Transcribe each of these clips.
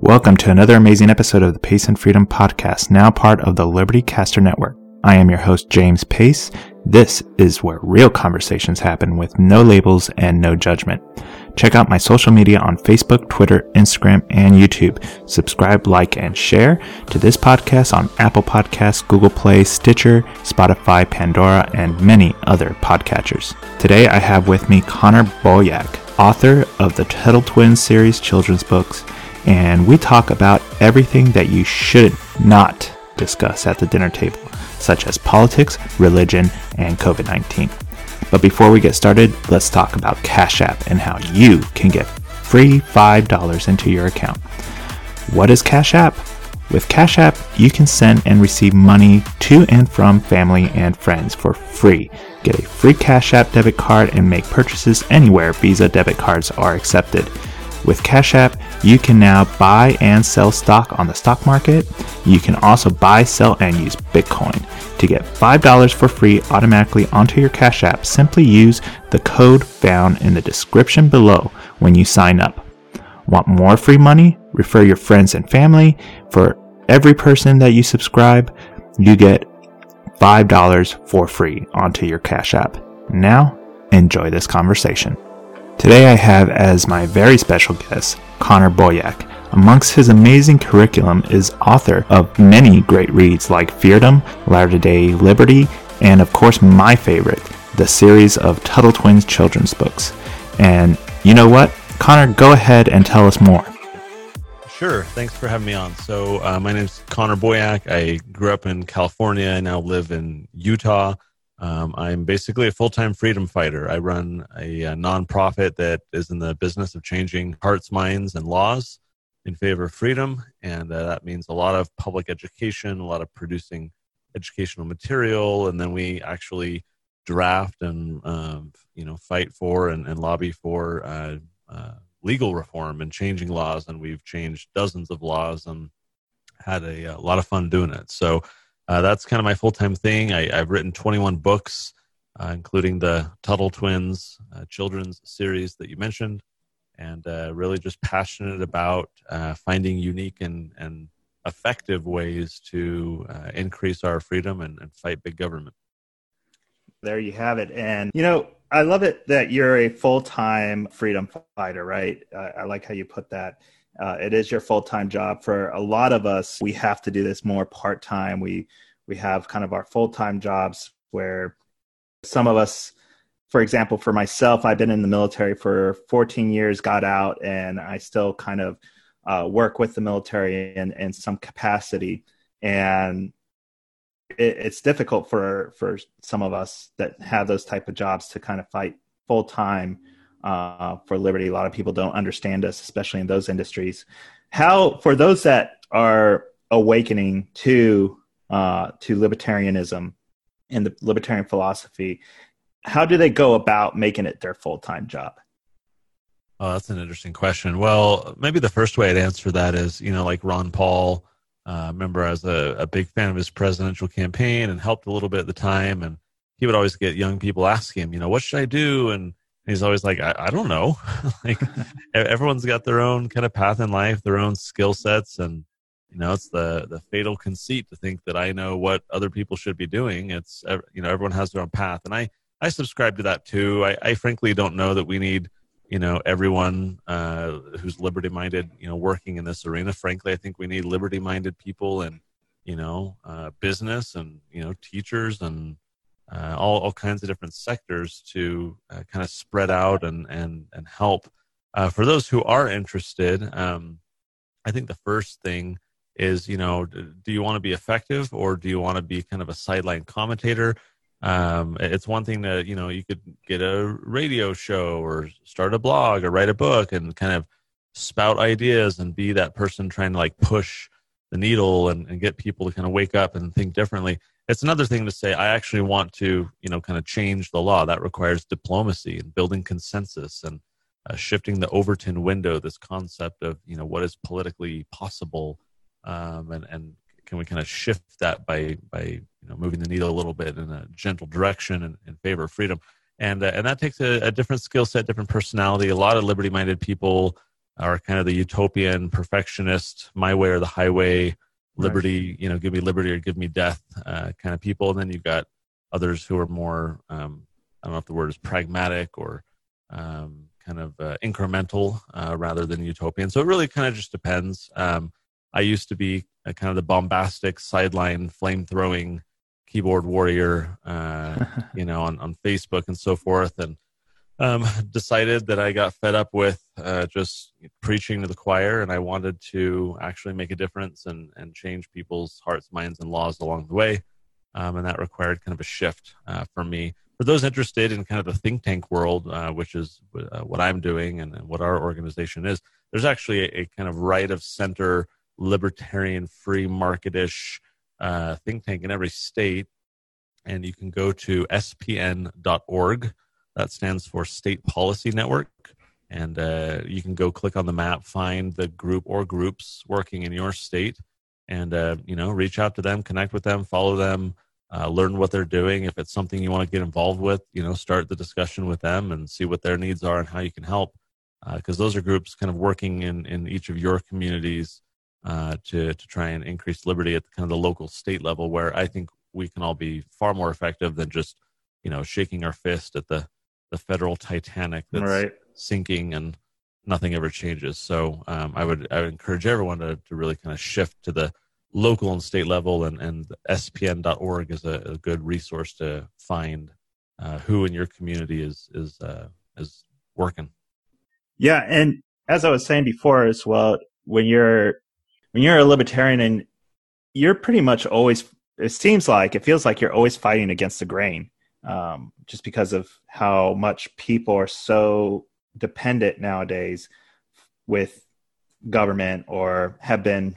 Welcome to another amazing episode of the Pace and Freedom Podcast, now part of the Liberty Caster Network. I am your host, James Pace. This is where real conversations happen with no labels and no judgment. Check out my social media on Facebook, Twitter, Instagram, and YouTube. Subscribe, like, and share to this podcast on Apple Podcasts, Google Play, Stitcher, Spotify, Pandora, and many other podcatchers. Today I have with me Connor Boyack, author of the Tuttle Twins series children's books and we talk about everything that you should not discuss at the dinner table, such as politics, religion, and COVID 19. But before we get started, let's talk about Cash App and how you can get free $5 into your account. What is Cash App? With Cash App, you can send and receive money to and from family and friends for free. Get a free Cash App debit card and make purchases anywhere Visa debit cards are accepted. With Cash App, you can now buy and sell stock on the stock market. You can also buy, sell, and use Bitcoin. To get $5 for free automatically onto your Cash App, simply use the code found in the description below when you sign up. Want more free money? Refer your friends and family. For every person that you subscribe, you get $5 for free onto your Cash App. Now, enjoy this conversation. Today I have as my very special guest Connor Boyack. Amongst his amazing curriculum is author of many great reads like Feardom, Latter Day Liberty, and of course my favorite, the series of Tuttle Twins children's books. And you know what? Connor, go ahead and tell us more. Sure. Thanks for having me on. So, uh, my name is Connor Boyack. I grew up in California. I now live in Utah. Um, I'm basically a full time freedom fighter. I run a, a, nonprofit that is in the business of changing hearts, minds, and laws in favor of freedom. And uh, that means a lot of public education, a lot of producing educational material. And then we actually draft and um, you know fight for and, and lobby for uh, uh, legal reform and changing laws. And we've changed dozens of laws and had a, a lot of fun doing it. So uh, that's kind of my full time thing. I, have written 21 books, uh, including the Tuttle Twins uh, children's series that you mentioned, and uh, really just passionate about uh, finding unique and, and effective ways to uh, increase our freedom and, and fight big government. There you have it. And, you know, I love it that you're a full time freedom fighter, right? I like how you put that. Uh, it is your full time job. For a lot of us, we have to do this more part time. We we have kind of our full time jobs where some of us, for example, for myself, I've been in the military for 14 years, got out, and I still kind of uh, work with the military in, in some capacity. And it, it's difficult for for some of us that have those type of jobs to kind of fight full time uh, for liberty. A lot of people don't understand us, especially in those industries. How, for those that are awakening to uh, to libertarianism and the libertarian philosophy, how do they go about making it their full time job? Oh, that's an interesting question. Well, maybe the first way I'd answer that is, you know, like Ron Paul. Uh, remember, I was a, a big fan of his presidential campaign and helped a little bit at the time. And he would always get young people asking him, you know, what should I do? And he's always like, I, I don't know. like everyone's got their own kind of path in life, their own skill sets, and you know, it's the the fatal conceit to think that I know what other people should be doing. It's you know, everyone has their own path, and I I subscribe to that too. I, I frankly don't know that we need you know everyone uh, who's liberty minded you know working in this arena. Frankly, I think we need liberty minded people and you know uh, business and you know teachers and uh, all, all kinds of different sectors to uh, kind of spread out and and and help. Uh, for those who are interested, um, I think the first thing is you know do you want to be effective or do you want to be kind of a sideline commentator? Um, it's one thing that you know you could get a radio show or start a blog or write a book and kind of spout ideas and be that person trying to like push the needle and, and get people to kind of wake up and think differently it's another thing to say. I actually want to you know kind of change the law. That requires diplomacy and building consensus and uh, shifting the overton window this concept of you know what is politically possible um, and and can we kind of shift that by by you know moving the needle a little bit in a gentle direction in, in favor of freedom. And uh, and that takes a, a different skill set different personality. A lot of liberty minded people are kind of the utopian perfectionist, my way or the highway, liberty, right. you know, give me liberty or give me death uh, kind of people. And then you've got others who are more, um, I don't know if the word is pragmatic or um, kind of uh, incremental uh, rather than utopian. So it really kind of just depends. Um, I used to be kind of the bombastic sideline flame throwing keyboard warrior, uh, you know, on, on Facebook and so forth. And um, decided that I got fed up with uh, just preaching to the choir, and I wanted to actually make a difference and, and change people's hearts, minds, and laws along the way. Um, and that required kind of a shift uh, for me. For those interested in kind of the think tank world, uh, which is uh, what I'm doing and, and, what our organization is, there's actually a, a, kind of right of center, libertarian, free marketish uh, think tank in every state. And you can go to spn.org that stands for State Policy Network. And uh, you can go click on the map, find the group or groups working in your state, and uh, you know reach out to them, connect with them, follow them, uh, learn what they're doing. If it's something you want to get involved with, you know, start the discussion with them and see what their needs are and how you can help. Because uh, those are groups kind of working in in each of your communities uh, to to try and increase liberty at the, kind of the local state level, where I think we can all be far more effective than just you know shaking our fist at the the federal Titanic that's right. sinking and nothing ever changes. So um, I would I would encourage everyone to, to really kind of shift to the local and state level, and and spn.org is a, a good resource to find uh, who in your community is is uh, is working. Yeah, and as I was saying before as well, when you're when you're a libertarian and you're pretty much always it seems like it feels like you're always fighting against the grain um, just because of how much people are so dependent nowadays with government or have been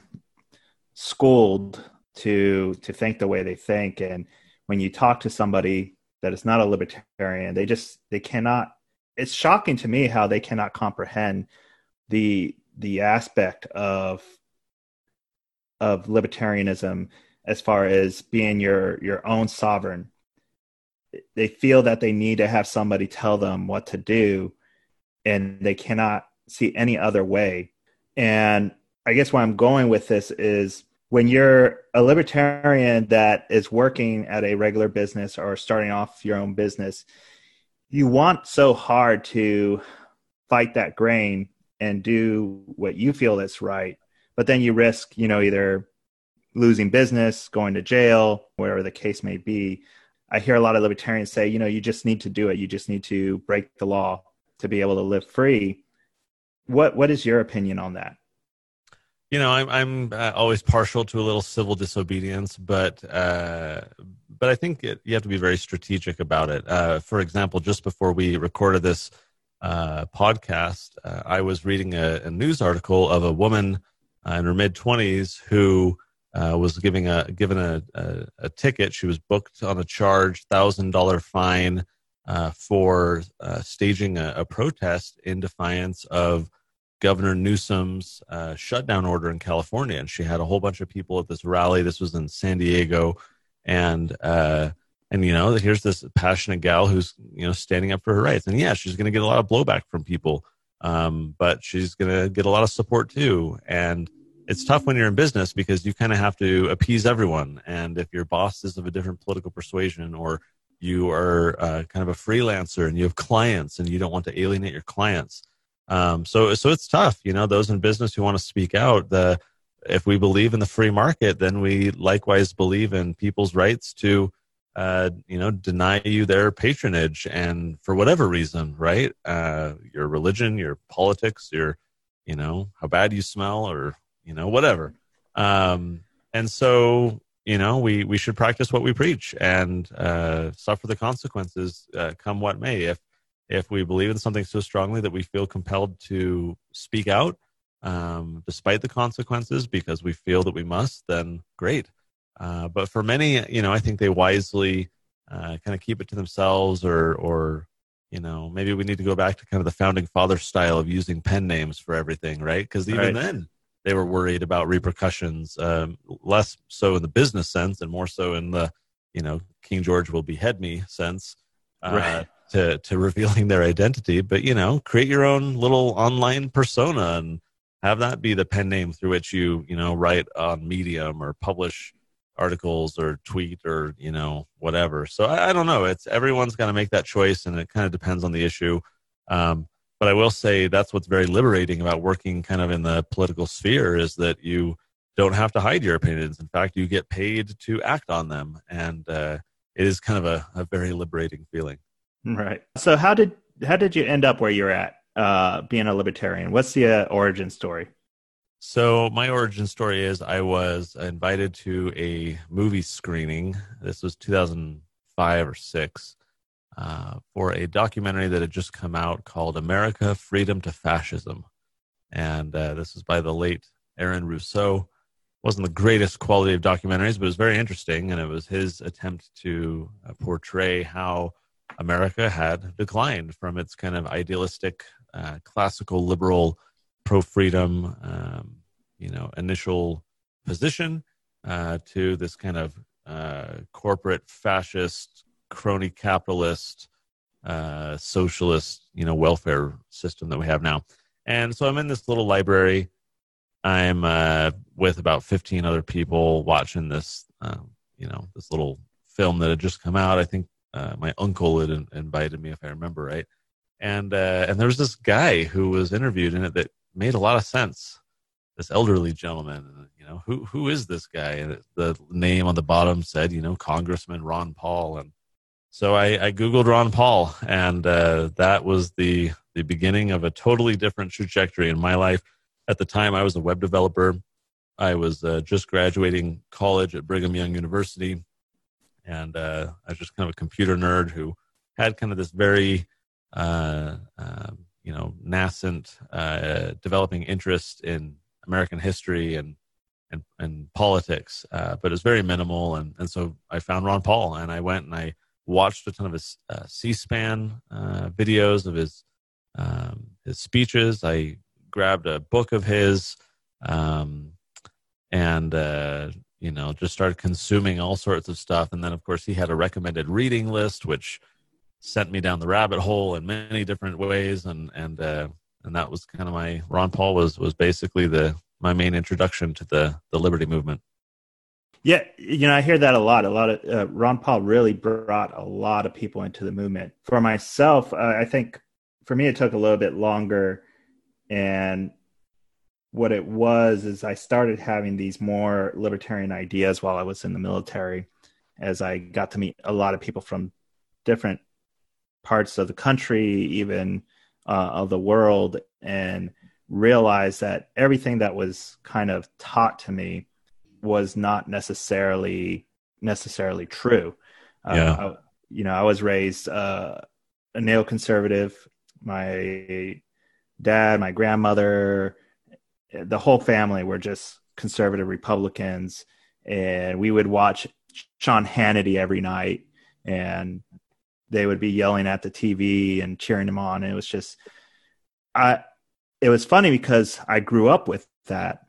schooled to to think the way they think. And when you talk to somebody that is not a libertarian they just they cannot it's shocking to me how they cannot comprehend the the aspect of of libertarianism as far as being your your own sovereign they feel that they need to have somebody tell them what to do and they cannot see any other way. And i guess where i'm going with this is when you're a libertarian that is working at a regular business or starting off your own business you want so hard to fight that grain and do what you feel is right. But then you risk you know either losing business going to jail whatever the case may be I hear a lot of libertarians say, you know, you just need to do it. You just need to break the law to be able to live free. What What is your opinion on that? You know, I'm I'm uh, always partial to a little civil disobedience, but uh, but I think it, you have to be very strategic about it. Uh, for example, just before we recorded this uh, podcast, uh, I was reading a, a, news article of a woman uh, in her mid twenties who uh, was giving a given a, a, a, ticket. She was booked on a charge, thousand dollar fine uh, for uh, staging a, a, protest in defiance of Governor Newsom's uh, shutdown order in California. And she had a whole bunch of people at this rally. This was in San Diego, and uh, and you know here's this passionate gal who's you know standing up for her rights. And yeah, she's going to get a lot of blowback from people, um, but she's going to get a lot of support too. And it's tough when you're in business because you kind of have to appease everyone. And if your boss is of a different political persuasion or you are uh, kind of a freelancer and you have clients and you don't want to alienate your clients. Um, so, so it's tough, you know, those in business who want to speak out, the, if we believe in the free market, then we likewise believe in people's rights to, uh, you know, deny you their patronage and for whatever reason, right? Uh, your religion, your politics, your, you know, how bad you smell or you know, whatever. Um, and so, you know, we, we should practice what we preach and uh, suffer the consequences uh, come what may. If, if we believe in something so strongly that we feel compelled to speak out, um, despite the consequences, because we feel that we must, then great. Uh, but for many, you know, I think they wisely uh, kind of keep it to themselves or, or, you know, maybe we need to go back to kind of the founding father style of using pen names for everything, right? Because even right. then, they were worried about repercussions, um, less so in the business sense and more so in the, you know, King George will behead me sense. Uh, right. to to revealing their identity, but you know, create your own little online persona and have that be the pen name through which you you know write on Medium or publish articles or tweet or you know whatever. So I, I don't know. It's everyone's got to make that choice, and it kind of depends on the issue. Um, but I will say that's what's very liberating about working kind of in the political sphere is that you don't have to hide your opinions. In fact, you get paid to act on them, and uh, it is kind of a, a very liberating feeling. Right. So how did how did you end up where you're at, uh, being a libertarian? What's the uh, origin story? So my origin story is I was invited to a movie screening. This was 2005 or six uh, for a documentary that had just come out called "America: Freedom to Fascism," and uh, this was by the late Aaron Russo wasn't the greatest quality of documentaries, but it was very interesting, and it was his attempt to uh, portray how America had declined from its kind of idealistic, uh, classical liberal, pro-freedom, um, you know, initial position uh, to this kind of uh, corporate fascist, crony capitalist, uh, socialist, you know, welfare system that we have now. And so I'm in this little library I'm uh, with about 15 other people watching this, uh, you know, this little film that had just come out. I think uh, my uncle had in- invited me, if I remember right. And uh, and there was this guy who was interviewed in it that made a lot of sense. This elderly gentleman, you know, who who is this guy? And the name on the bottom said, you know, Congressman Ron Paul. And so I, I googled Ron Paul, and uh, that was the the beginning of a totally different trajectory in my life at the time, I was a web developer. I was uh, just graduating college at Brigham Young University, and uh, I was just kind of a computer nerd who had kind of this very, uh, um, you know, nascent uh, developing interest in American history and and, and politics, uh, but it was very minimal. And and so I found Ron Paul, and I went and I watched a ton of his uh, C-SPAN videos of his um, his speeches. I grabbed a book of his um, and uh, you know just started consuming all sorts of stuff. And then of course he had a recommended reading list which sent me down the rabbit hole in many different ways. And and uh, and that was kind of my ron paul was was basically the my main introduction to the the liberty movement yeah you know i hear that a lot. A lot of uh, ron paul really brought a lot of people into the movement. For myself uh, i think for me it took a little bit longer and what it was is I started having these more libertarian ideas while I was in the military as I got to meet a lot of people from different parts of the country, even uh, of the world, and realized that everything that was kind of taught to me was not necessarily necessarily true. Uh, yeah. Uh, I, you know, I was raised uh, a neoconservative. My dad, my grandmother, the whole family were just conservative Republicans, and we would watch Sean Hannity every night, and they would be yelling at the TV and cheering him on. And it was just, I, it was funny because I grew up with that,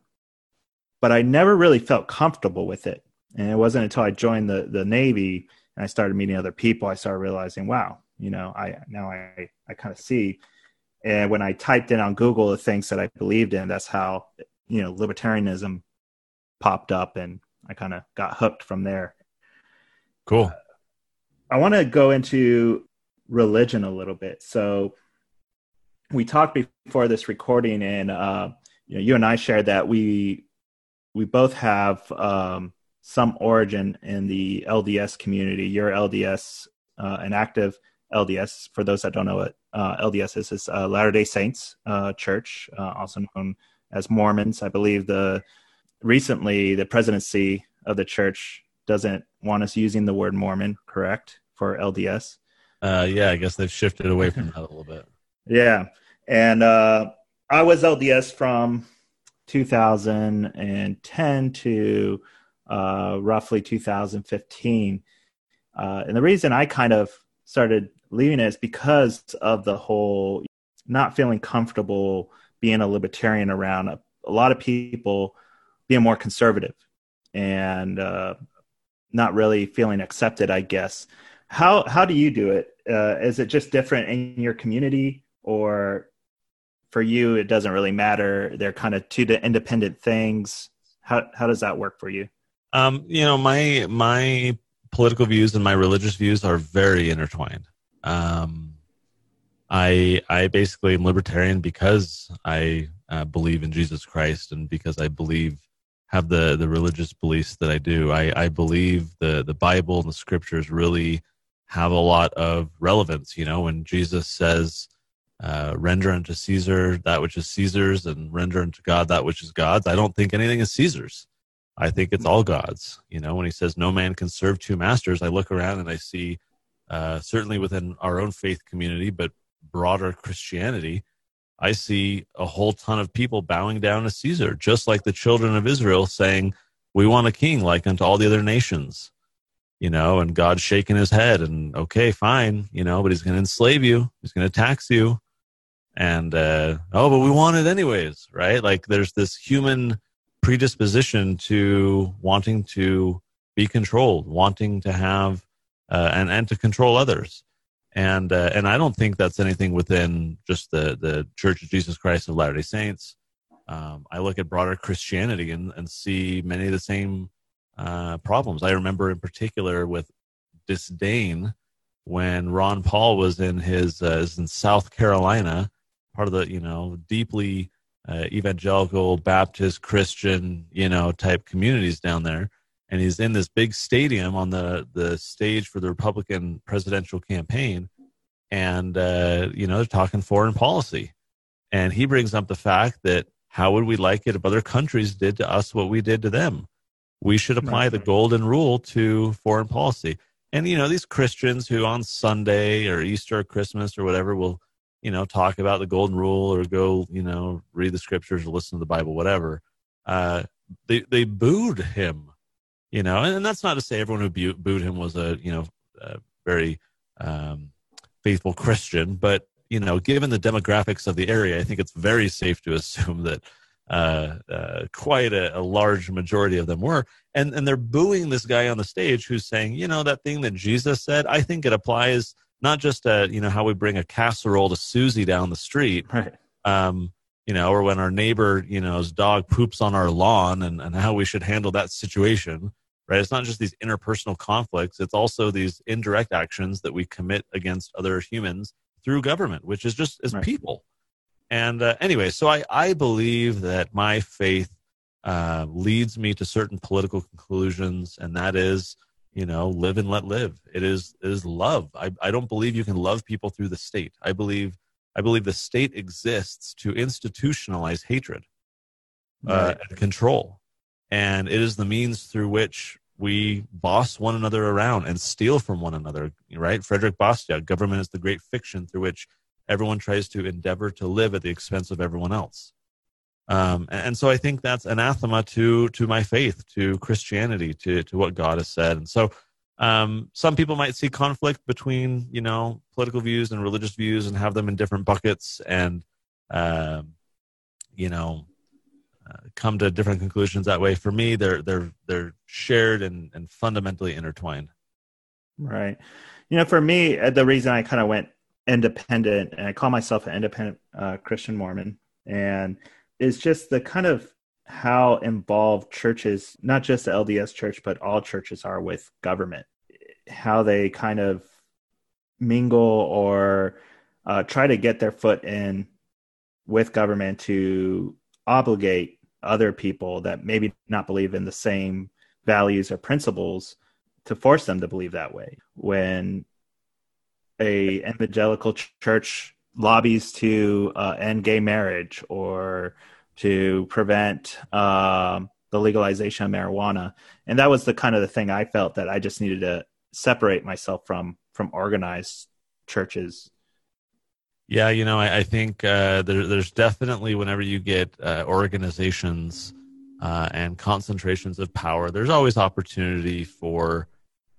but I never really felt comfortable with it. And it wasn't until I joined the the Navy and I started meeting other people, I started realizing, wow, you know, I now I I kind of see and when I typed in on Google the things that I believed in, that's how you know libertarianism popped up, and I kind of got hooked from there. Cool. Uh, I want to go into religion a little bit. So we talked before this recording, and uh, you know, you and I shared that we we both have um, some origin in the LDS community. You're LDS, uh, an active LDS. For those that don't know it, uh, LDS is this uh, Latter Day Saints uh, church, uh, also known as Mormons. I believe the recently the presidency of the church doesn't want us using the word Mormon, correct, for LDS. Uh, yeah, I guess they've shifted away from that a little bit. Yeah, and uh, I was LDS from 2010 to roughly 2015. and the reason I kind of started leaving it is because of the whole not feeling comfortable being a libertarian around a, a lot of people being more conservative and uh, not really feeling accepted, I guess. how how do you do it? Uh, is it just different in your community, or for you it doesn't really matter? They're kind of two independent things. How how does that work for you? Um, you know, my my political views and my religious views are very intertwined. Um, I I basically am libertarian because I uh, believe in Jesus Christ and because I believe have the the religious beliefs that I do. I I believe the the Bible and the scriptures really have a lot of relevance. You know, when Jesus says, uh, "Render unto Caesar that which is Caesar's, and render unto God that which is God's," I don't think anything is Caesar's. I think it's all God's. You know, when he says, "No man can serve two masters," I look around and I see, uh, certainly within our own faith community, but broader Christianity, I see a whole ton of people bowing down to Caesar, just like the children of Israel saying, We want a king like unto all the other nations. You know, and God shaking his head and okay, fine, you know, but he's going to enslave you, he's going to tax you. And, uh, oh, but we want it anyways, right? Like there's this human predisposition to wanting to be controlled, wanting to have, uh, and, and to control others and uh, and I don't think that's anything within just the the Church of Jesus Christ of Latter Day Saints. Um, I look at broader Christianity and, and see many of the same uh, problems. I remember in particular with disdain when Ron Paul was in his uh, in South Carolina, part of the you know deeply uh, evangelical Baptist Christian you know type communities down there and he's in this big stadium on the the stage for the Republican presidential campaign, and uh, you know they're talking foreign policy, and he brings up the fact that how would we like it if other countries did to us what we did to them? We should apply the golden rule to foreign policy. And you know these Christians who on Sunday or Easter or Christmas or whatever will you know talk about the golden rule or go you know read the scriptures or listen to the Bible whatever. Uh, they they booed him you know, and, and that's not to say everyone who booed him was a you know a very um, faithful Christian, but you know, given the demographics of the area, I think it's very safe to assume that uh, uh, quite a, a, large majority of them were. And and they're booing this guy on the stage who's saying, you know, that thing that Jesus said. I think it applies not just to you know how we bring a casserole to Susie down the street, right? Um, you know, or when our neighbor, you know, his dog poops on our lawn, and and how we should handle that situation right? It's not just these interpersonal conflicts, it's also these indirect actions that we commit against other humans through government, which is just as right. people. And uh, anyway, so I, I believe that my faith uh, leads me to certain political conclusions, and that is, you know, live and let live. It is it is love. I, I don't believe you can love people through the state. I believe I believe the state exists to institutionalize hatred uh, and control and it is the means through which we boss one another around and steal from one another right Frédéric Bastiat government is the great fiction through which everyone tries to endeavor to live at the expense of everyone else um, and, so i think that's anathema to to my faith to christianity to to what god has said and so um, some people might see conflict between you know political views and religious views and have them in different buckets and um, you know uh, come to different conclusions that way. For me, they're they're they're shared and, and fundamentally intertwined. Right. You know, for me, uh, the reason I kind of went independent, and I call myself an independent uh, Christian Mormon, and is just the kind of how involved churches, not just the LDS church, but all churches are with government, how they kind of mingle or uh, try to get their foot in with government to obligate other people that maybe not believe in the same values or principles to force them to believe that way. When a evangelical church lobbies to uh, end gay marriage or to prevent um, the legalization of marijuana and that was the kind of the thing i felt that i just needed to separate myself from from organized churches yeah, you know, I, I think uh, there, there's definitely whenever you get uh, organizations uh, and concentrations of power, there's always opportunity for,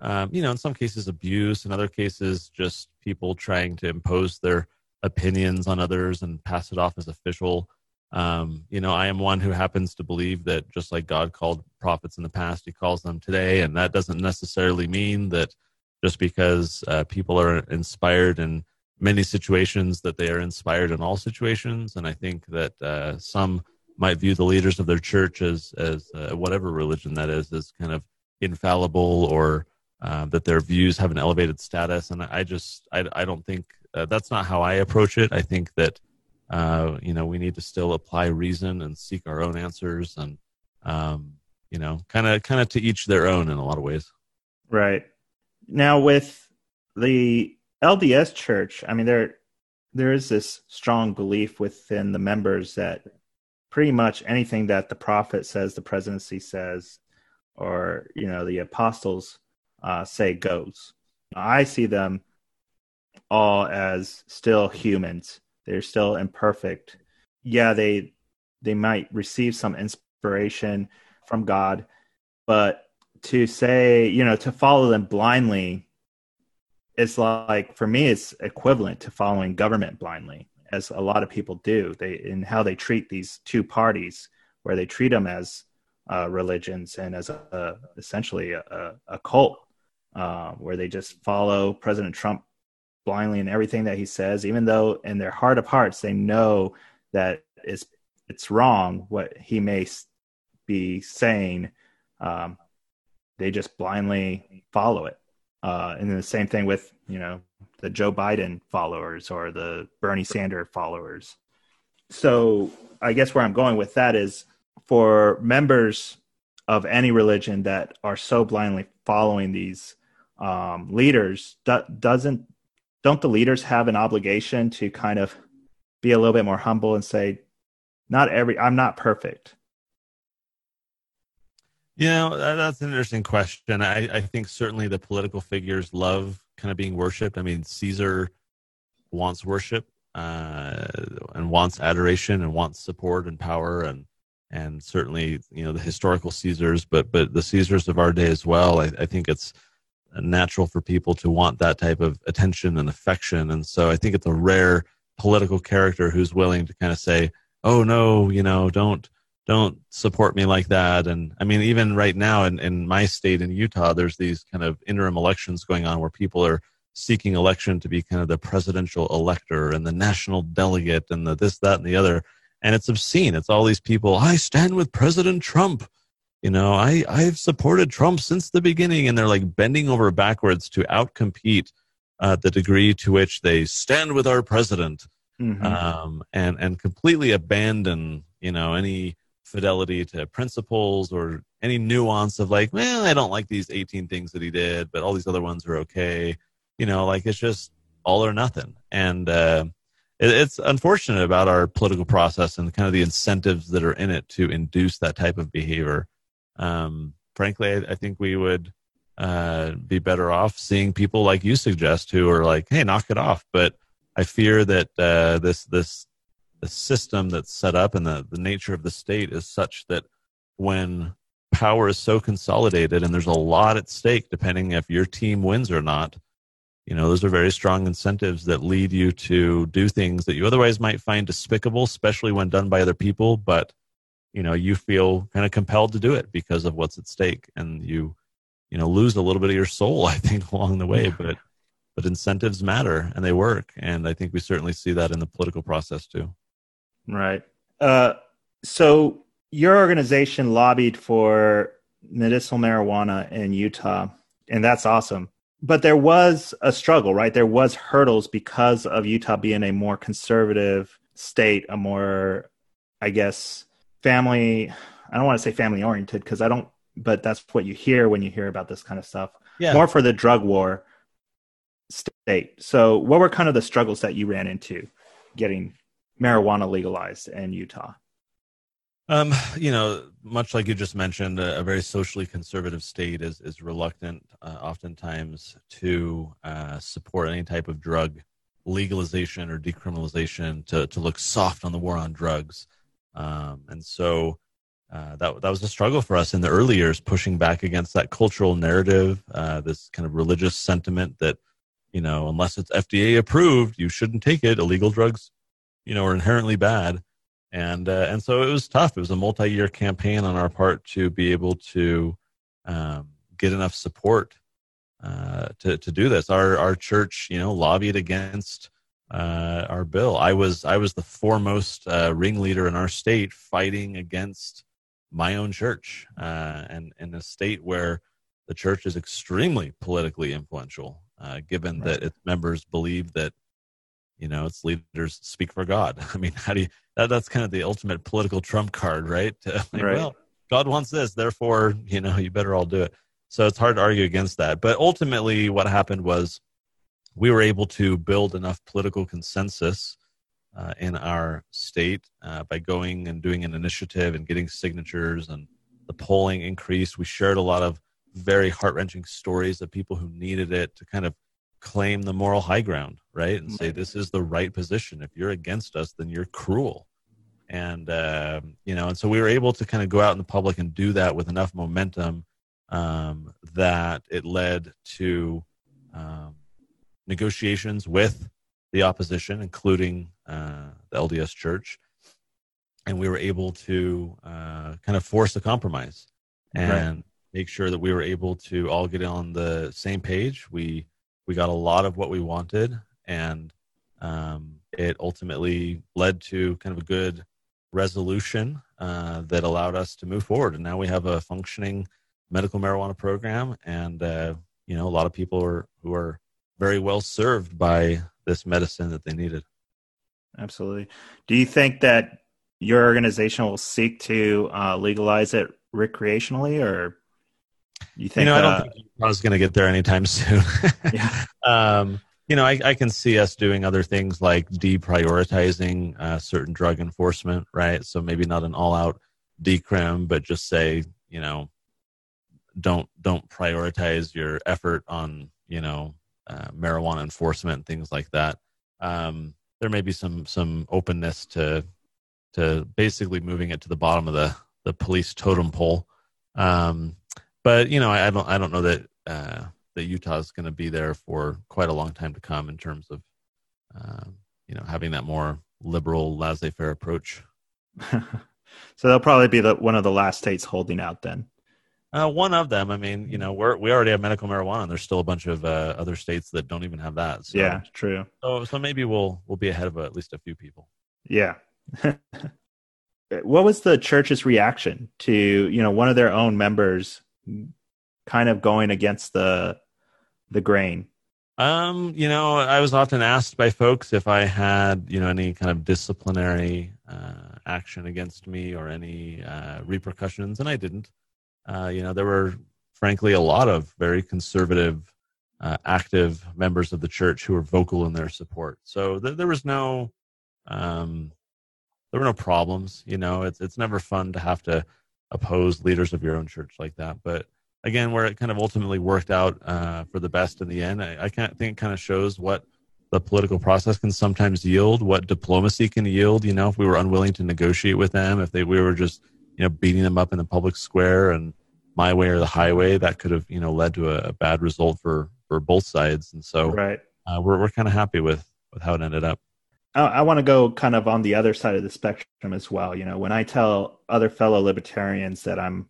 um, you know, in some cases abuse, in other cases just people trying to impose their opinions on others and pass it off as official. Um, you know, I am one who happens to believe that just like God called prophets in the past, He calls them today, and that doesn't necessarily mean that just because uh, people are inspired in many situations that they are inspired in all situations. And I think that uh, some might view the leaders of their church as as uh, whatever religion that is as kind of infallible or uh, that their views have an elevated status. And I just I, I don't think uh, that's not how I approach it. I think that uh, you know we need to still apply reason and seek our own answers and um, you know kind of kind of to each their own in a lot of ways. Right now with the LDS Church, I mean there there is this strong belief within the members that pretty much anything that the prophet says, the presidency says, or you know the apostles uh, say goes. I see them all as still humans. They're still imperfect. Yeah, they they might receive some inspiration from God, but to say, you know, to follow them blindly it's like for me it's equivalent to following government blindly as a lot of people do. They in how they treat these two parties, where they treat them as uh, religions and as a, essentially a, a cult, uh, where they just follow President Trump blindly in everything that he says, even though in their heart of hearts they know that it's it's wrong what he may be saying. Um, they just blindly follow it. Uh, and then the same thing with you know the Joe Biden followers or the Bernie Sanders followers. So I guess where I'm going with that is for members of any religion that are so blindly following these um, leaders, do, doesn't don't the leaders have an obligation to kind of be a little bit more humble and say, not every I'm not perfect. You know, that's an interesting question. I, I think certainly the political figures love kind of being worshipped. I mean, Caesar wants worship uh, and wants adoration and wants support and power and and certainly you know the historical Caesars, but but the Caesars of our day as well. I, I think it's natural for people to want that type of attention and affection, and so I think it's a rare political character who's willing to kind of say, "Oh no, you know, don't." don't support me like that. And I mean, even right now in, in my state in Utah, there's these kind of interim elections going on where people are seeking election to be kind of the presidential elector and the national delegate and the this, that, and the other. And it's obscene. It's all these people, I stand with President Trump. You know, I, I've supported Trump since the beginning. And they're like bending over backwards to outcompete uh, the degree to which they stand with our president mm-hmm. um, and, and completely abandon, you know, any fidelity to principles or any nuance of like, well, I don't like these 18 things that he did, but all these other ones are okay. You know, like it's just all or nothing. And uh, it, it's unfortunate about our political process and kind of the incentives that are in it to induce that type of behavior. Um, frankly, I, I, think we would uh, be better off seeing people like you suggest who are like, hey, knock it off. But I fear that uh, this this the system that's set up and the, the nature of the state is such that when power is so consolidated and there's a lot at stake depending if your team wins or not you know those are very strong incentives that lead you to do things that you otherwise might find despicable especially when done by other people but you know you feel kind of compelled to do it because of what's at stake and you you know lose a little bit of your soul i think along the way but but incentives matter and they work and i think we certainly see that in the political process too Right. Uh, so your organization lobbied for medicinal marijuana in Utah, and that's awesome. But there was a struggle, right? There was hurdles because of Utah being a more conservative state, a more, I guess, family. I don't want to say family oriented because I don't, but that's what you hear when you hear about this kind of stuff. Yeah. More for the drug war state. So, what were kind of the struggles that you ran into getting marijuana legalized in Utah? Um, you know, much like you just mentioned, a, a very socially conservative state is is reluctant, uh, oftentimes, to uh, support any type of drug legalization or decriminalization to to look soft on the war on drugs, um, and so uh, that that was a struggle for us in the early years, pushing back against that cultural narrative, uh, this kind of religious sentiment that you know, unless it's FDA approved, you shouldn't take it. Illegal drugs you know, are inherently bad. And, uh, and so it was tough. It was a multi year campaign on our part to be able to um, get enough support uh, to to do this. Our our church, you know, lobbied against uh, our bill. I was I was the foremost uh, ringleader in our state fighting against my own church, uh, and in a state where the church is extremely politically influential, uh, given right. that its members believe that you know its leaders speak for God. I mean, how do you? That, that's kind of the ultimate political trump card, right? like, right. Well, God wants this, therefore, you know, you better all do it. So it's hard to argue against that. But ultimately, what happened was we were able to build enough political consensus uh, in our state uh, by going and doing an initiative and getting signatures, and the polling increased. We shared a lot of very heart wrenching stories of people who needed it to kind of claim the moral high ground, right? And say, this is the right position. If you're against us, then you're cruel. And, uh, you know, and so we were able to kind of go out in the public and do that with enough momentum um, that it led to um, negotiations with the opposition, including uh, the LDS Church. And we were able to uh, kind of force a compromise and right. make sure that we were able to all get on the same page. We we got a lot of what we wanted, and um, it ultimately led to kind of a good resolution uh, that allowed us to move forward. And now we have a functioning medical marijuana program, and uh, you know a lot of people are who are very well served by this medicine that they needed. Absolutely. Do you think that your organization will seek to uh, legalize it recreationally, or you think? You know, I don't uh, think I was going to get there anytime soon. yeah. Um, you know, I, I, can see us doing other things like deprioritizing uh, certain drug enforcement, right? So maybe not an all-out decrim, but just say, you know, don't don't prioritize your effort on, you know, uh, marijuana enforcement and things like that. Um, there may be some some openness to to basically moving it to the bottom of the the police totem pole. Um, but you know, I, I, don't I don't know that uh, that Utah is going to be there for quite a long time to come in terms of um, you know having that more liberal laissez-faire approach. so they'll probably be the one of the last states holding out then. Uh, one of them. I mean, you know, we're we already have medical marijuana, and there's still a bunch of uh, other states that don't even have that. So, yeah, true. So, so maybe we'll we'll be ahead of at least a few people. Yeah. what was the church's reaction to you know one of their own members kind of going against the the grain? Um, you know, I was often asked by folks if I had, you know, any kind of disciplinary uh, action against me or any uh, repercussions, and I didn't. Uh, you know, there were frankly a lot of very conservative, uh, active members of the church who were vocal in their support. So th- there was no, um, there were no problems. You know, it's it's never fun to have to oppose leaders of your own church like that. But again, where it kind of ultimately worked out uh, for the best in the end, I, I can't think it kind of shows what the political process can sometimes yield, what diplomacy can yield. You know, if we were unwilling to negotiate with them, if they we were just you know, beating them up in the public square and my way or the highway, that could have, you know, led to a, a bad result for, for both sides. And so right. Uh, we're, we're kind of happy with, with how it ended up. I, I want to go kind of on the other side of the spectrum as well. You know, when I tell other fellow libertarians that I'm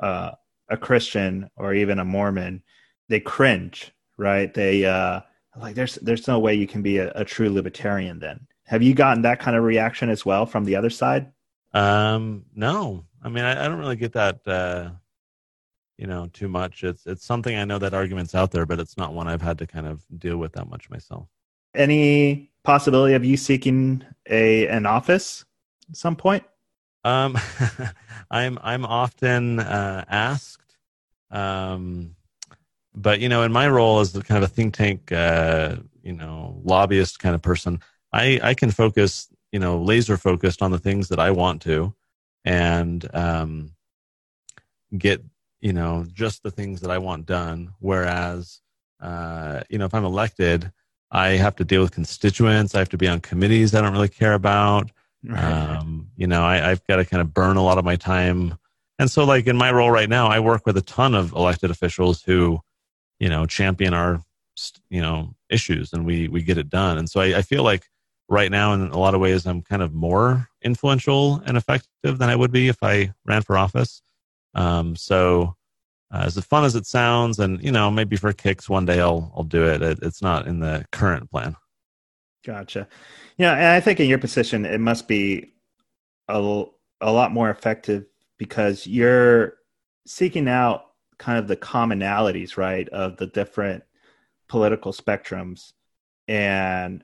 uh, a Christian or even a Mormon, they cringe, right? They, uh, like there's there's no way you can be a, a, true libertarian then have you gotten that kind of reaction as well from the other side um, no, I mean, I, I don't really get that, uh, you know, too much. It's it's something I know that argument's out there, but it's not one I've had to kind of deal with that much myself. Any possibility of you seeking a an office at some point? Um, I'm I'm often uh, asked, um, but you know, in my role as the kind of a think tank, uh, you know, lobbyist kind of person, I I can focus you know laser focused on the things that I want to, and um, get you know just the things that I want done. Whereas uh, you know if I'm elected, I have to deal with constituents. I have to be on committees I don't really care about. Um, you know, I, I've got to kind of burn a lot of my time. And so, like in my role right now, I work with a ton of elected officials who, you know, champion our, you know, issues, and we we get it done. And so I, I feel like right now in a lot of ways i'm kind of more influential and effective than i would be if i ran for office um, so uh, as fun as it sounds, and you know, maybe for kicks one day I'll I'll do it. it it's not in the current plan. Gotcha. Yeah, and I think in your position, it must be a a lot more effective because you're seeking out kind of the commonalities, right, of the different political spectrums, and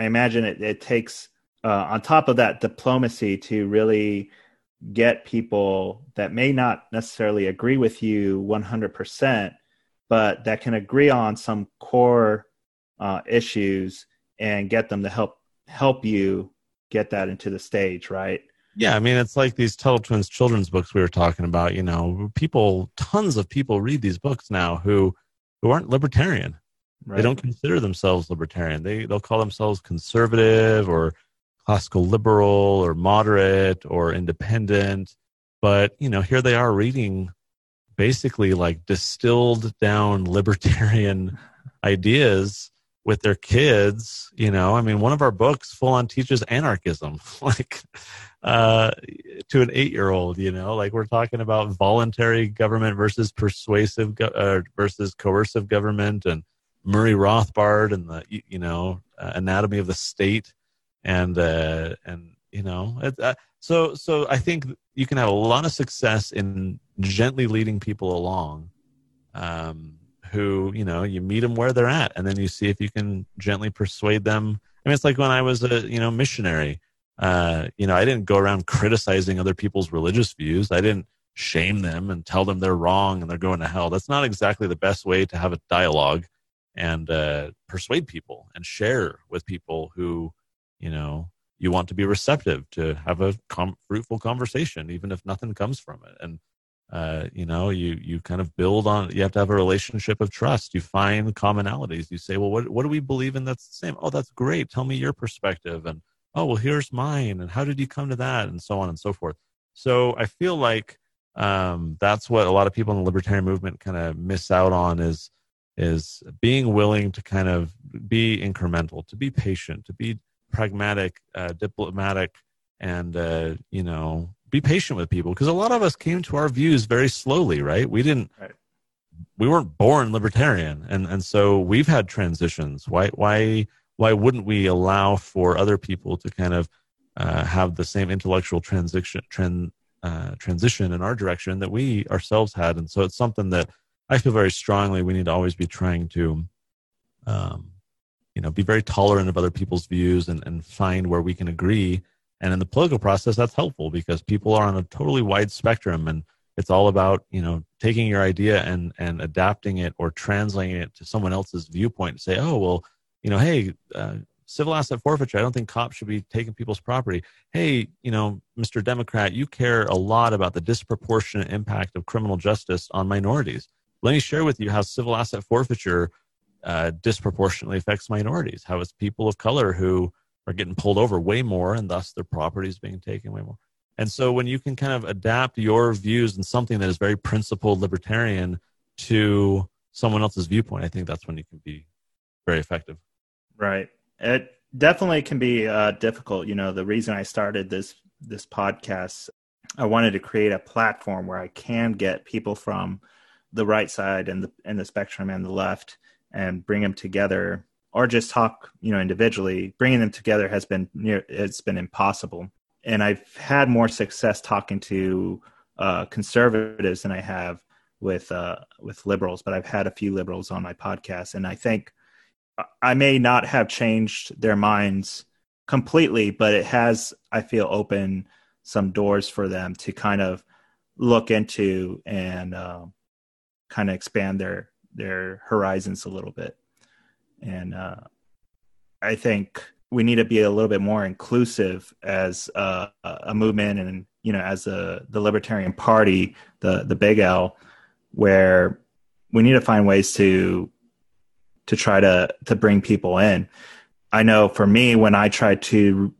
I imagine it, it takes uh, on top of that diplomacy to really get people that may not necessarily agree with you 100%, but that can agree on some core uh, issues and get them to help help you get that into the stage, right? Yeah, I mean, it's like these Tuttle Twins children's books we were talking about. You know, people, tons of people read these books now who who aren't libertarian. Right. They don't consider themselves libertarian. They they'll call themselves conservative or classical liberal or moderate or independent. But, you know, here they are reading basically like distilled down libertarian ideas with their kids you know i mean one of our books full on teaches anarchism like uh to an 8 year old you know like we're talking about voluntary government versus persuasive go- uh, versus coercive government and murray rothbard and the you know uh, anatomy of the state and uh, and you know it, uh, so so i think you can have a lot of success in gently leading people along um, who you know you meet them where they're at and then you see if you can gently persuade them. I mean it's like when i was a you know missionary uh, you know i didn't go around criticizing other people's religious views. I didn't shame them and tell them they're wrong and they're going to hell. That's not exactly the best way to have a dialogue and uh, persuade people and share with people who you know you want to be receptive to have a com- fruitful conversation even if nothing comes from it. And uh, you know you you kind of build on you have to have a relationship of trust. You find commonalities. You say well what, what do we believe in that's the same? Oh that's great. Tell me your perspective. And oh well here's mine. And how did you come to that? and so on and so forth. So i feel like um, that's what a lot of people in the libertarian movement kind of miss out on is is being willing to kind of be incremental to be patient to be pragmatic, uh, diplomatic, and uh, you know, be patient with people because a lot of us came to our views very slowly, right? We didn't. Right. We weren't born libertarian, and and so we've had transitions. Why why why wouldn't we allow for other people to kind of uh, have the same intellectual transition trend, uh, transition in our direction that we ourselves had? And so it's something that I feel very strongly we need to always be trying to um, you know be very tolerant of other people's views and, and find where we can agree. And in the political process that's helpful because people are on a totally wide spectrum and it's all about you know taking your idea and and adapting it or translating it to someone else's viewpoint and say oh well you know hey uh, civil asset forfeiture i don't think cops should be taking people's property. Hey you know mr democrat you care a lot about the disproportionate impact of criminal justice on minorities let me share with you how civil asset forfeiture uh, disproportionately affects minorities. How it's people of color who are getting pulled over way more, and thus their property is being taken way more. And so, when you can kind of adapt your views and something that is very principled libertarian to someone else's viewpoint, I think that's when you can be very effective. Right. It definitely can be uh, difficult. You know, the reason I started this this podcast, I wanted to create a platform where I can get people from the right side and the and the spectrum and the left and bring them together or just talk you know individually bringing them together has been near it's been impossible. And i've had more success talking to uh, conservatives than i have with uh, with liberals but i've had a few liberals on my podcast. And i think i may not have changed their minds completely but it has i feel open some doors for them to kind of look into and uh, kind of expand their their horizons a little bit. And uh, I think we need to be a little bit more inclusive as a, a movement and you know as a the libertarian party the the big l where we need to find ways to to try to to bring people in i know for me when i tried to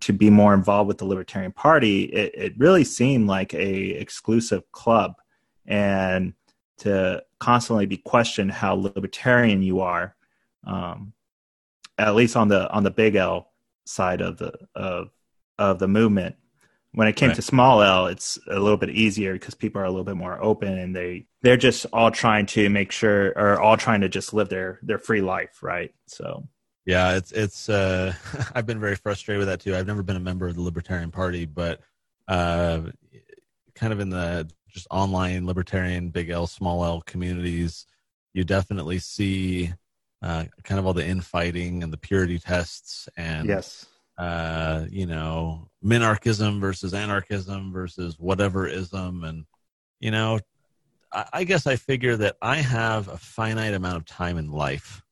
to be more involved with the libertarian party it, it really seemed like a exclusive club and to constantly be questioned how libertarian you are, um, at least on the on the big L side of the of of the movement. when it came right. to small L, it's a little bit easier because people are a little bit more open and they they're just all trying to make sure or all trying to just live their their free life, right? So yeah, it's it's uh I've been very frustrated with that too. I've never been a member of the Libertarian Party, but uh kind of in the just online libertarian big L small L communities, you definitely see uh, kind of all the infighting and the purity tests and yes uh, you know, minarchism versus anarchism versus whatever ism. And, you know, I, I guess I figure that I have a finite amount of time in life.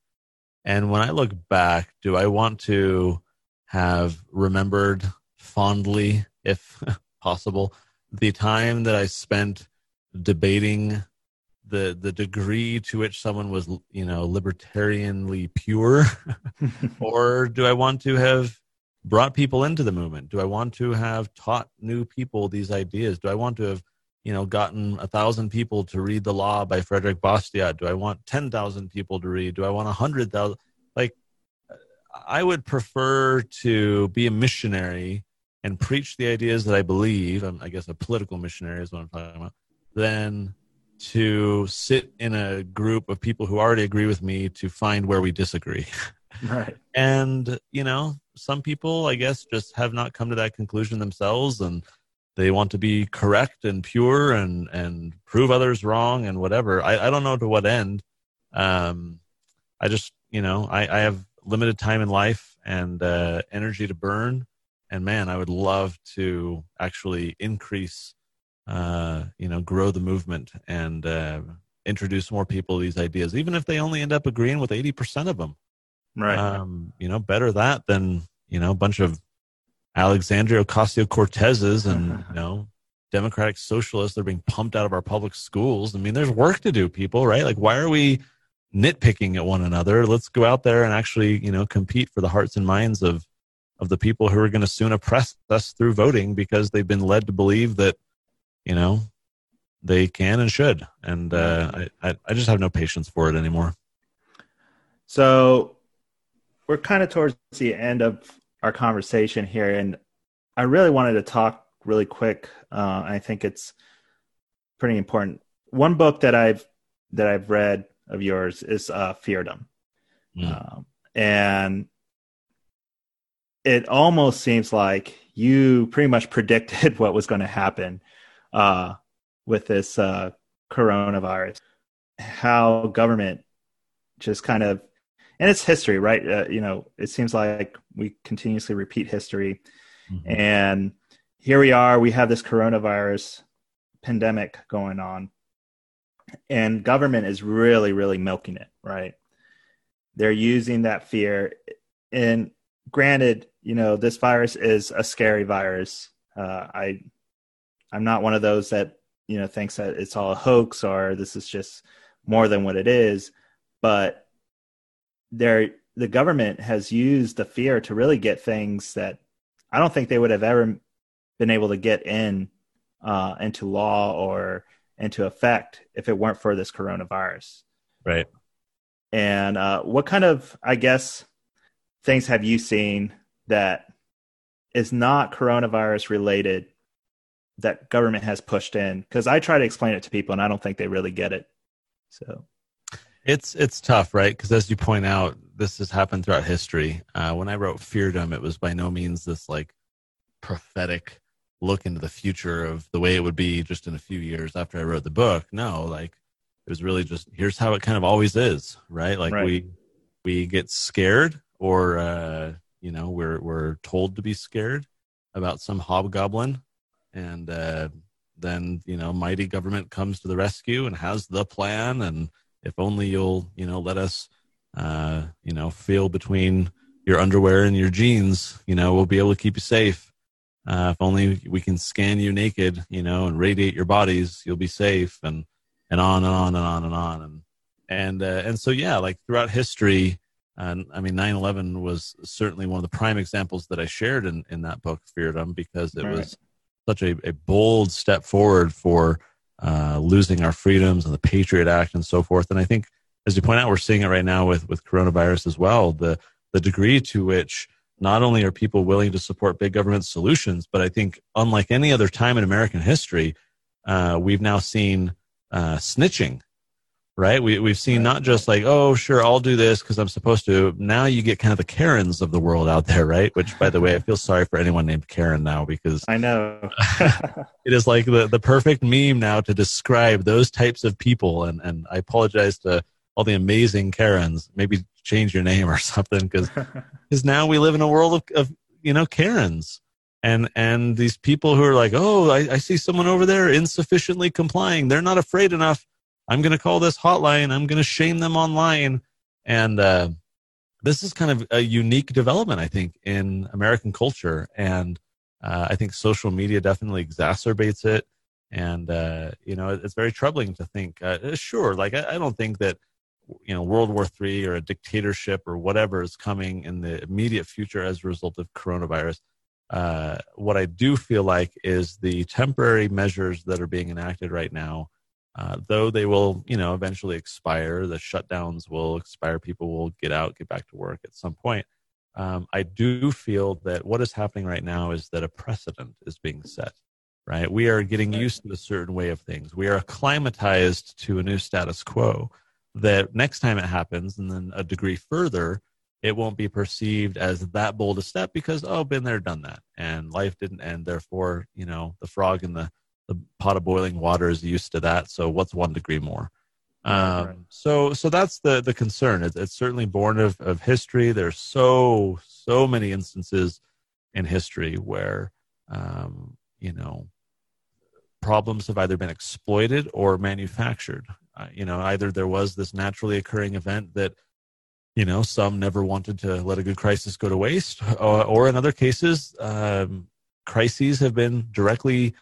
And when I look back, do I want to have remembered fondly, if possible, the time that I spent debating the the degree to which someone was you know libertarianly pure or do i want to have brought people into the movement? Do I want to have taught new people these ideas? Do I want to have, you know, gotten a thousand people to read the law by Frédéric Bastiat? Do I want 10,000 people to read? Do I want a hundred thousand? Like, I would prefer to be a missionary and preach the ideas that I believe. I'm, I guess a political missionary is what I'm talking about. Than to sit in a group of people who already agree with me to find where we disagree. Right. And, you know, some people, I guess, just have not come to that conclusion themselves and they want to be correct and pure and, and prove others wrong and whatever. I, I don't know to what end. Um, I just, you know, I, I have limited time in life and uh, energy to burn. And man, I would love to actually increase, uh, you know, grow the movement and uh, introduce more people to these ideas, even if they only end up agreeing with 80% of them. Right. Um, you know, better that than, you know, a bunch of Alexandria Ocasio Cortezes and, you know, democratic socialists that are being pumped out of our public schools. I mean, there's work to do, people, right? Like, why are we nitpicking at one another? Let's go out there and actually, you know, compete for the hearts and minds of, of the people who are going to soon oppress us through voting because they've been led to believe that, you know, they can and should. And uh, I, I just have no patience for it anymore. So we're kind of towards the end of our conversation here, and I really wanted to talk really quick. Uh, I think it's pretty important. One book that I've that I've read of yours is uh, Feardom, mm. um, and it almost seems like you pretty much predicted what was going to happen uh, with this uh, coronavirus. How government just kind of and it's history, right? Uh, you know, it seems like we continuously repeat history, mm-hmm. and here we are. We have this coronavirus pandemic going on, and government is really, really milking it, right? They're using that fear, and granted, you know, this virus is a scary virus. Uh, I, I'm not one of those that you know thinks that it's all a hoax or this is just more than what it is, but there the government has used the fear to really get things that I don't think they would have ever been able to get in uh, into law or into effect if it weren't for this coronavirus. Right. And uh, what kind of, I guess, things have you seen that is not coronavirus related that government has pushed in? Because I try to explain it to people and I don't think they really get it. So it's it's tough, right? Because as you point out, this has happened throughout history. Uh, when I wrote Feardom, it was by no means this like prophetic look into the future of the way it would be just in a few years after I wrote the book. No, like it was really just here's how it kind of always is, right? Like right. we we get scared or uh, you know we're we're told to be scared about some hobgoblin, and uh, then you know mighty government comes to the rescue and has the plan. And if only you'll you know let us uh, you know feel between your underwear and your jeans you know we'll be able to keep you safe. Uh, if only we can scan you naked you know and radiate your bodies you'll be safe. And and on and on and on and on. And and uh, and so yeah like throughout history and I mean 9/11 was certainly one of the prime examples that I shared in in that book Feardom because it right. was such a, a bold step forward for uh, losing our freedoms and the Patriot Act and so forth. And I think, as you point out, we're seeing it right now with with coronavirus as well. The the degree to which not only are people willing to support big government solutions, but I think unlike any other time in American history, uh, we've now seen uh, snitching right? We, we've seen not just like, oh, sure, I'll do this because I'm supposed to. Now you get kind of the Karens of the world out there, right? Which, by the way, I feel sorry for anyone named Karen now because I know it is like the, the perfect meme now to describe those types of people. And, and I apologize to all the amazing Karens. Maybe change your name or something because because now we live in a world of, of you know Karens. And and these people who are like, oh, I, I see someone over there insufficiently complying. They're not afraid enough I'm going to call this hotline. I'm going to shame them online. And uh, this is kind of a unique development, I think, in American culture. And uh, I think social media definitely exacerbates it. And, uh, you know, it's very troubling to think, uh, sure, like, I, I, don't think that, you know, World War III or a dictatorship or whatever is coming in the immediate future as a result of coronavirus. Uh, what I do feel like is the temporary measures that are being enacted right now uh, though they will, you know, eventually expire. The shutdowns will expire. People will get out, get back to work at some point. Um, I do feel that what is happening right now is that a precedent is being set. Right, we are getting used to a certain way of things. We are acclimatized to a new status quo. That next time it happens, and then a degree further, it won't be perceived as that bold a step because oh, been there, done that, and life didn't end. Therefore, you know, the frog in the the pot of boiling water is used to that. So what's one degree more? Um, right. So so that's the the concern. It's, it's certainly born of of history. There's so so many instances in history where um, you know problems have either been exploited or manufactured. Uh, you know, either there was this naturally occurring event that you know some never wanted to let a good crisis go to waste, or, or in other cases, um, crises have been directly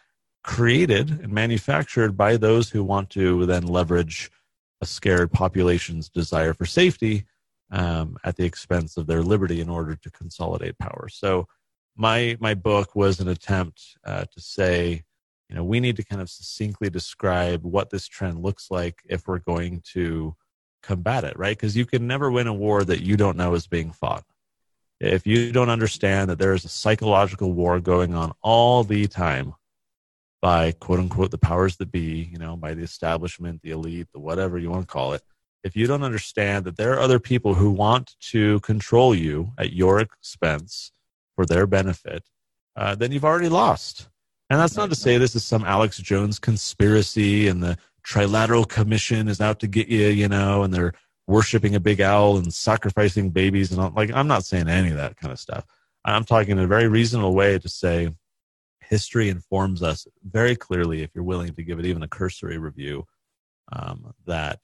created and manufactured by those who want to then leverage a scared population's desire for safety um, at the expense of their liberty in order to consolidate power. So, my my book was an attempt uh, to say, you know, we need to kind of succinctly describe what this trend looks like if we're going to combat it, right? Because you can never win a war that you don't know is being fought. If you don't understand that there is a psychological war going on all the time by quote unquote the powers that be, you know, by the establishment, the elite, the whatever you want to call it, if you don't understand that there are other people who want to control you at your expense for their benefit, uh, then you've already lost. And that's not to say this is some Alex Jones conspiracy and the Trilateral Commission is out to get you, you know, and they're worshiping a big owl and sacrificing babies and all. Like, I'm not saying any of that kind of stuff. I'm talking in a very reasonable way to say, history informs us very clearly, if you're willing to give it even a cursory review, um, that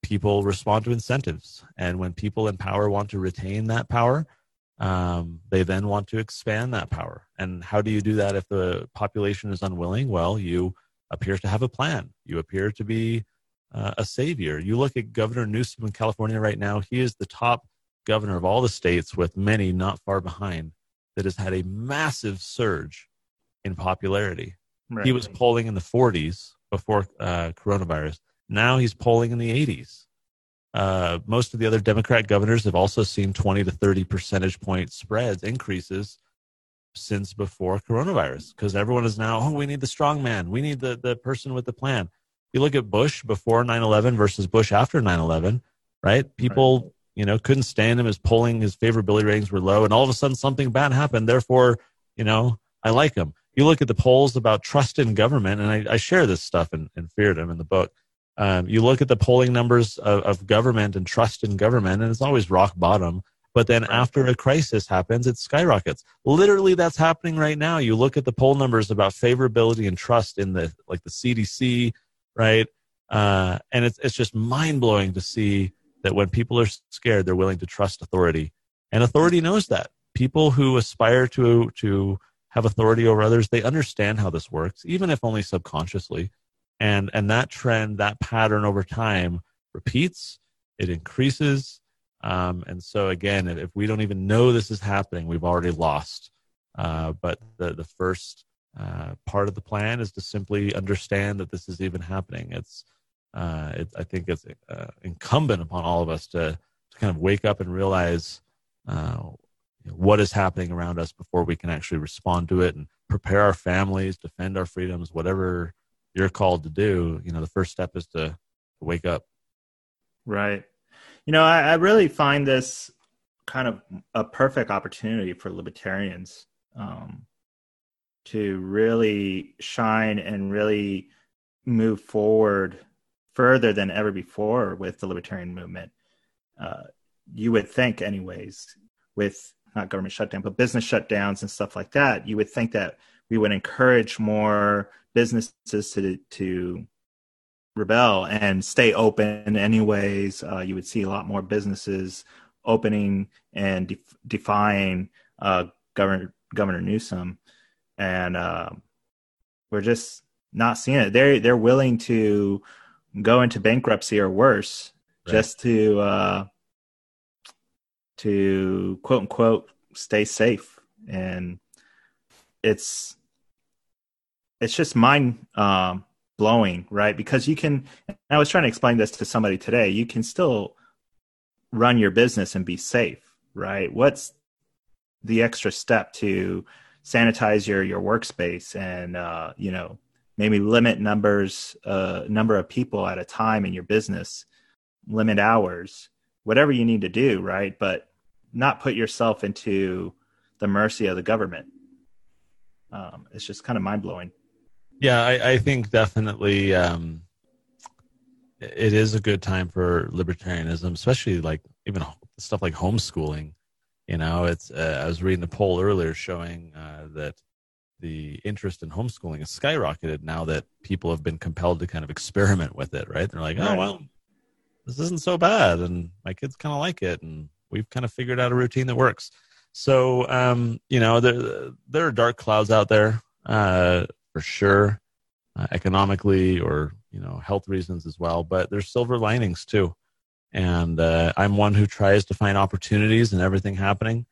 people respond to incentives. And when people in power want to retain that power, um, they then want to expand that power. And how do you do that if the population is unwilling? Well, you appear to have a plan. You appear to be uh, a savior. You look at Governor Newsom in California right now, he is the top governor of all the states, with many not far behind, that has had a massive surge in popularity. Right. He was polling in the 40s before uh, coronavirus. Now he's polling in the 80s. Uh, most of the other Democrat governors have also seen 20 to 30 percentage point spreads increases since before coronavirus because everyone is now, oh, we need the strong man. We need the, the person with the plan. You look at Bush before 9 11 versus Bush after 9 11, right? People, right. you know, couldn't stand him. His polling, his favorability ratings were low. And all of a sudden something bad happened. Therefore, you know, I like him you look at the polls about trust in government, and I, I share this stuff in, in Feardom in the book. Um, you look at the polling numbers of, of, government and trust in government, and it's always rock bottom. But then after a crisis happens, it skyrockets. Literally, that's happening right now. You look at the poll numbers about favorability and trust in the like the CDC, right? Uh, and it's it's just mind blowing to see that when people are scared, they're willing to trust authority, and authority knows that. People who aspire to to have authority over others, they understand how this works, even if only subconsciously. And and that trend, that pattern over time repeats, it increases. Um, and so again, if we don't even know this is happening, we've already lost. Uh, but the the first uh, part of the plan is to simply understand that this is even happening. It's uh, it, I think it's uh, incumbent upon all of us to to kind of wake up and realize what is happening around us before we can actually respond to it and prepare our families, defend our freedoms, whatever you're called to do. You know, the first step is to, to wake up. Right. You know, I, I, really find this kind of a perfect opportunity for libertarians um, to really shine and really move forward further than ever before with the libertarian movement. Uh, you would think, anyways, with not government shutdown, but business shutdowns and stuff like that, you would think that we would encourage more businesses to to rebel and stay open anyways. Uh, you would see a lot more businesses opening and def- defying uh, governor governor newsom. And uh, we're just not seeing it. They're they're willing to go into bankruptcy or worse right. just to uh, to quote unquote stay safe. And it's it's just mind um, blowing right? Because you can i was trying to explain this to somebody today you can still run your business and be safe right? What's the extra step to sanitize your your workspace and uh, you know maybe limit numbers uh, number of people at a time in your business limit hours whatever you need to do right? But not put yourself into the mercy of the government. Um, it's just kind of mind-blowing. Yeah i, I think definitely um, it is a good time for libertarianism especially like even stuff like homeschooling you know? It's uh, i was reading a poll earlier showing uh, that the interest in homeschooling has skyrocketed now that people have been compelled to kind of experiment with it, right? They're like, oh, well, this isn't so bad. And my kids kind of like it. And we've kind of figured out a routine that works. So, um, you know, there, there are dark clouds out there uh, for sure, uh, economically or, you know, health reasons as well. But there's silver linings too. And uh, I'm one who tries to find opportunities in everything happening.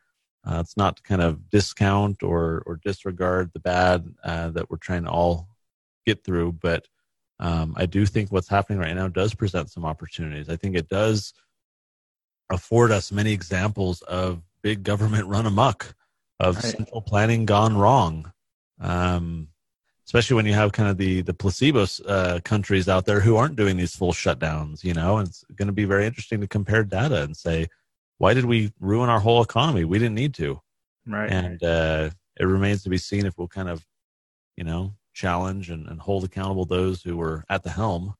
Uh, it's not to kind of discount or or disregard the bad uh, that we're trying to all get through, but um, I do think what's happening right now does present some opportunities. I think it does afford us many examples of big government run amok, of right. central planning gone wrong. Um, especially when you have kind of the the placebo uh, countries out there who aren't doing these full shutdowns, you know, and it's going to be very interesting to compare data and say, why did we ruin our whole economy? We didn't need to. Right. And uh, it remains to be seen if we'll kind of, you know, challenge and, and hold accountable those who were at the helm.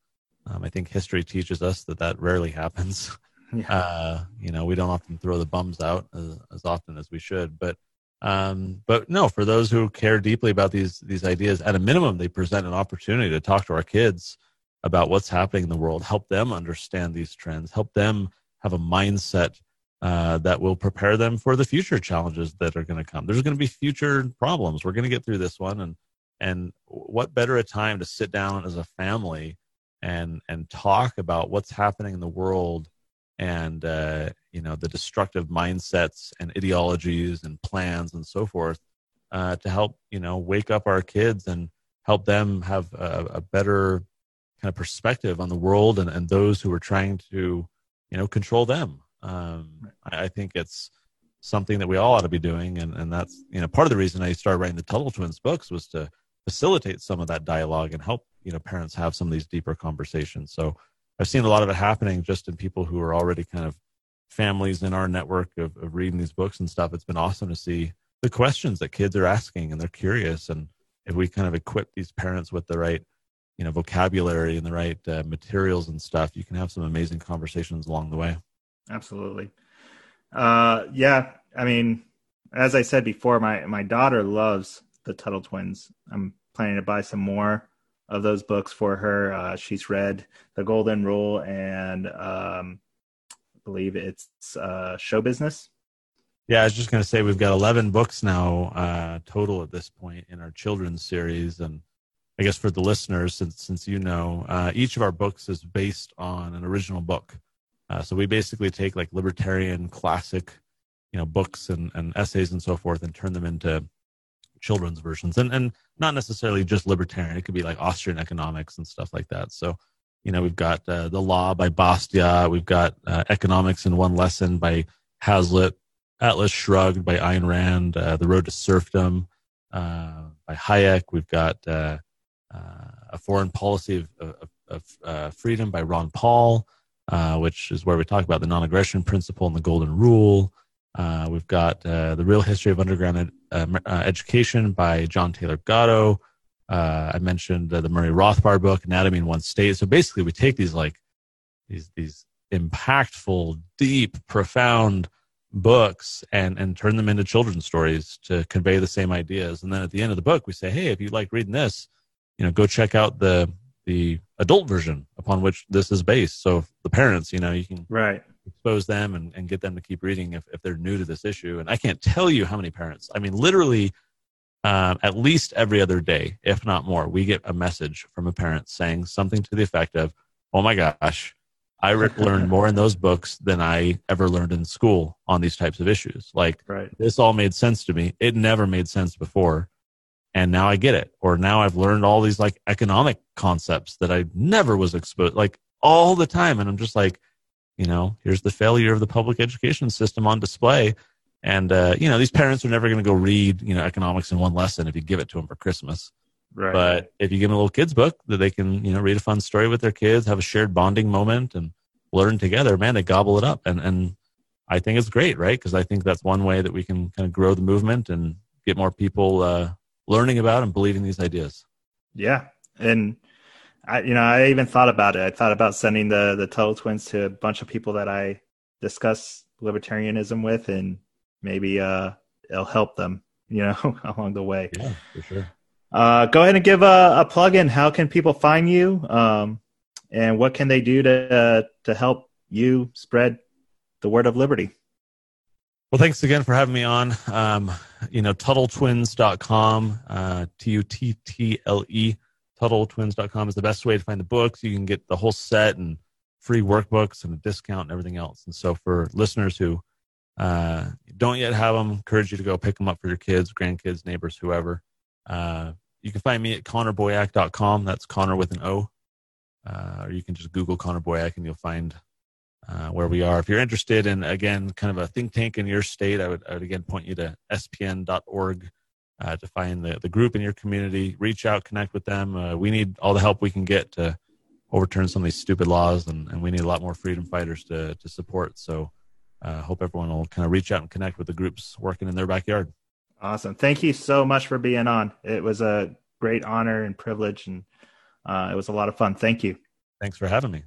Um, I think history teaches us that that rarely happens. Yeah. Uh, you know, we don't often throw the bums out as, as often as we should, but um, but no, for those who care deeply about these these ideas, at a minimum, they present an opportunity to talk to our kids about what's happening in the world, help them understand these trends, help them have a mindset uh, that will prepare them for the future challenges that are going to come. There's going to be future problems. We're going to get through this one, and and what better a time to sit down as a family and and talk about what's happening in the world and uh, you know the destructive mindsets and ideologies and plans and so forth uh, to help you know wake up our kids and help them have a, a better kind of perspective on the world and, and those who are trying to you know control them. Um, I, I, think it's something that we all ought to be doing, and, and that's you know part of the reason I started writing the Tuttle Twins books was to facilitate some of that dialogue and help you know parents have some of these deeper conversations. So I've seen a lot of it happening just in people who are already kind of families in our network of, of reading these books and stuff. It's been awesome to see the questions that kids are asking and they're curious and if we kind of equip these parents with the right you know vocabulary and the right uh, materials and stuff you can have some amazing conversations along the way absolutely. Uh, yeah, I mean, as I said before, my my daughter loves the Tuttle Twins. I'm planning to buy some more of those books for her. Uh, she's read The Golden Rule and um, I believe it's uh, Show Business. Yeah, I was just going to say we've got 11 books now uh, total at this point in our children's series, and I guess for the listeners, since since you know, uh, each of our books is based on an original book. Uh, so we basically take like libertarian classic, you know, books and, and essays and so forth and turn them into children's versions and, and not necessarily just libertarian. It could be like Austrian economics and stuff like that. So, you know, we've got uh, The Law by Bastiat. We've got uh, Economics in One Lesson by Hazlitt. Atlas Shrugged by Ayn Rand, uh, The Road to Serfdom uh, by Hayek. We've got uh, uh, A Foreign Policy of, of, of Freedom by Ron Paul, which is where we talk about the non aggression principle and the golden rule. Uh, we've got uh, The Real History of Underground Ed- uh, Education by John Taylor Gatto. I mentioned the Murray Rothbard book, Anatomy in One State. So basically, we take these like these these impactful, deep, profound books and and turn them into children's stories to convey the same ideas. And then at the end of the book, we say, hey, if you like reading this, you know, go check out the the adult version upon which this is based. So the parents, you know, you can right expose them and, and get them to keep reading if, if they're new to this issue. And I can't tell you how many parents, I mean, literally um, at least every other day, if not more, we get a message from a parent saying something to the effect of, oh my gosh, I learned more in those books than I ever learned in school on these types of issues. Like right. this all made sense to me. It never made sense before. And now I get it. Or now I've learned all these like economic concepts that I never was exposed like all the time. And I'm just like, you know, here's the failure of the public education system on display. And uh, you know, these parents are never going to go read, you know, economics in one lesson if you give it to them for Christmas. Right. But if you give them a little kids book that they can, you know, read a fun story with their kids, have a shared bonding moment, and learn together, man, they gobble it up. And and I think it's great, right? Because I think that's one way that we can kind of grow the movement and get more people uh, learning about and believing these ideas. Yeah, and I, you know, I even thought about it. I thought about sending the the Tuttle Twins to a bunch of people that I discuss libertarianism with, and maybe uh, it'll help them, you know, along the way. Yeah, for sure. Uh, go ahead and give a, a plug in. How can people find you? Um, and what can they do to, uh, to help you spread the word of liberty? Well, thanks again for having me on. Um, you know, TuttleTwins.com, uh, T U T T L E, TuttleTwins.com is the best way to find the books. You can get the whole set and free workbooks and a discount and everything else. And so, for listeners who uh, don't yet have them, encourage you to go pick them up for your kids, grandkids, neighbors, whoever. Uh, you can find me at connorboyack.com. That's Connor with an O. Uh, or you can just Google Connor Boyack and you'll find uh, where we are. If you're interested in, again, kind of a think tank in your state, I would, I would again point you to spn.org uh, to find the, the group in your community. Reach out, connect with them. Uh, we need all the help we can get to overturn some of these stupid laws, and, and we need a lot more freedom fighters to, to support. So I uh, hope everyone will kind of reach out and connect with the groups working in their backyard. Awesome. Thank you so much for being on. It was a great honor and privilege, and uh, it was a lot of fun. Thank you. Thanks for having me.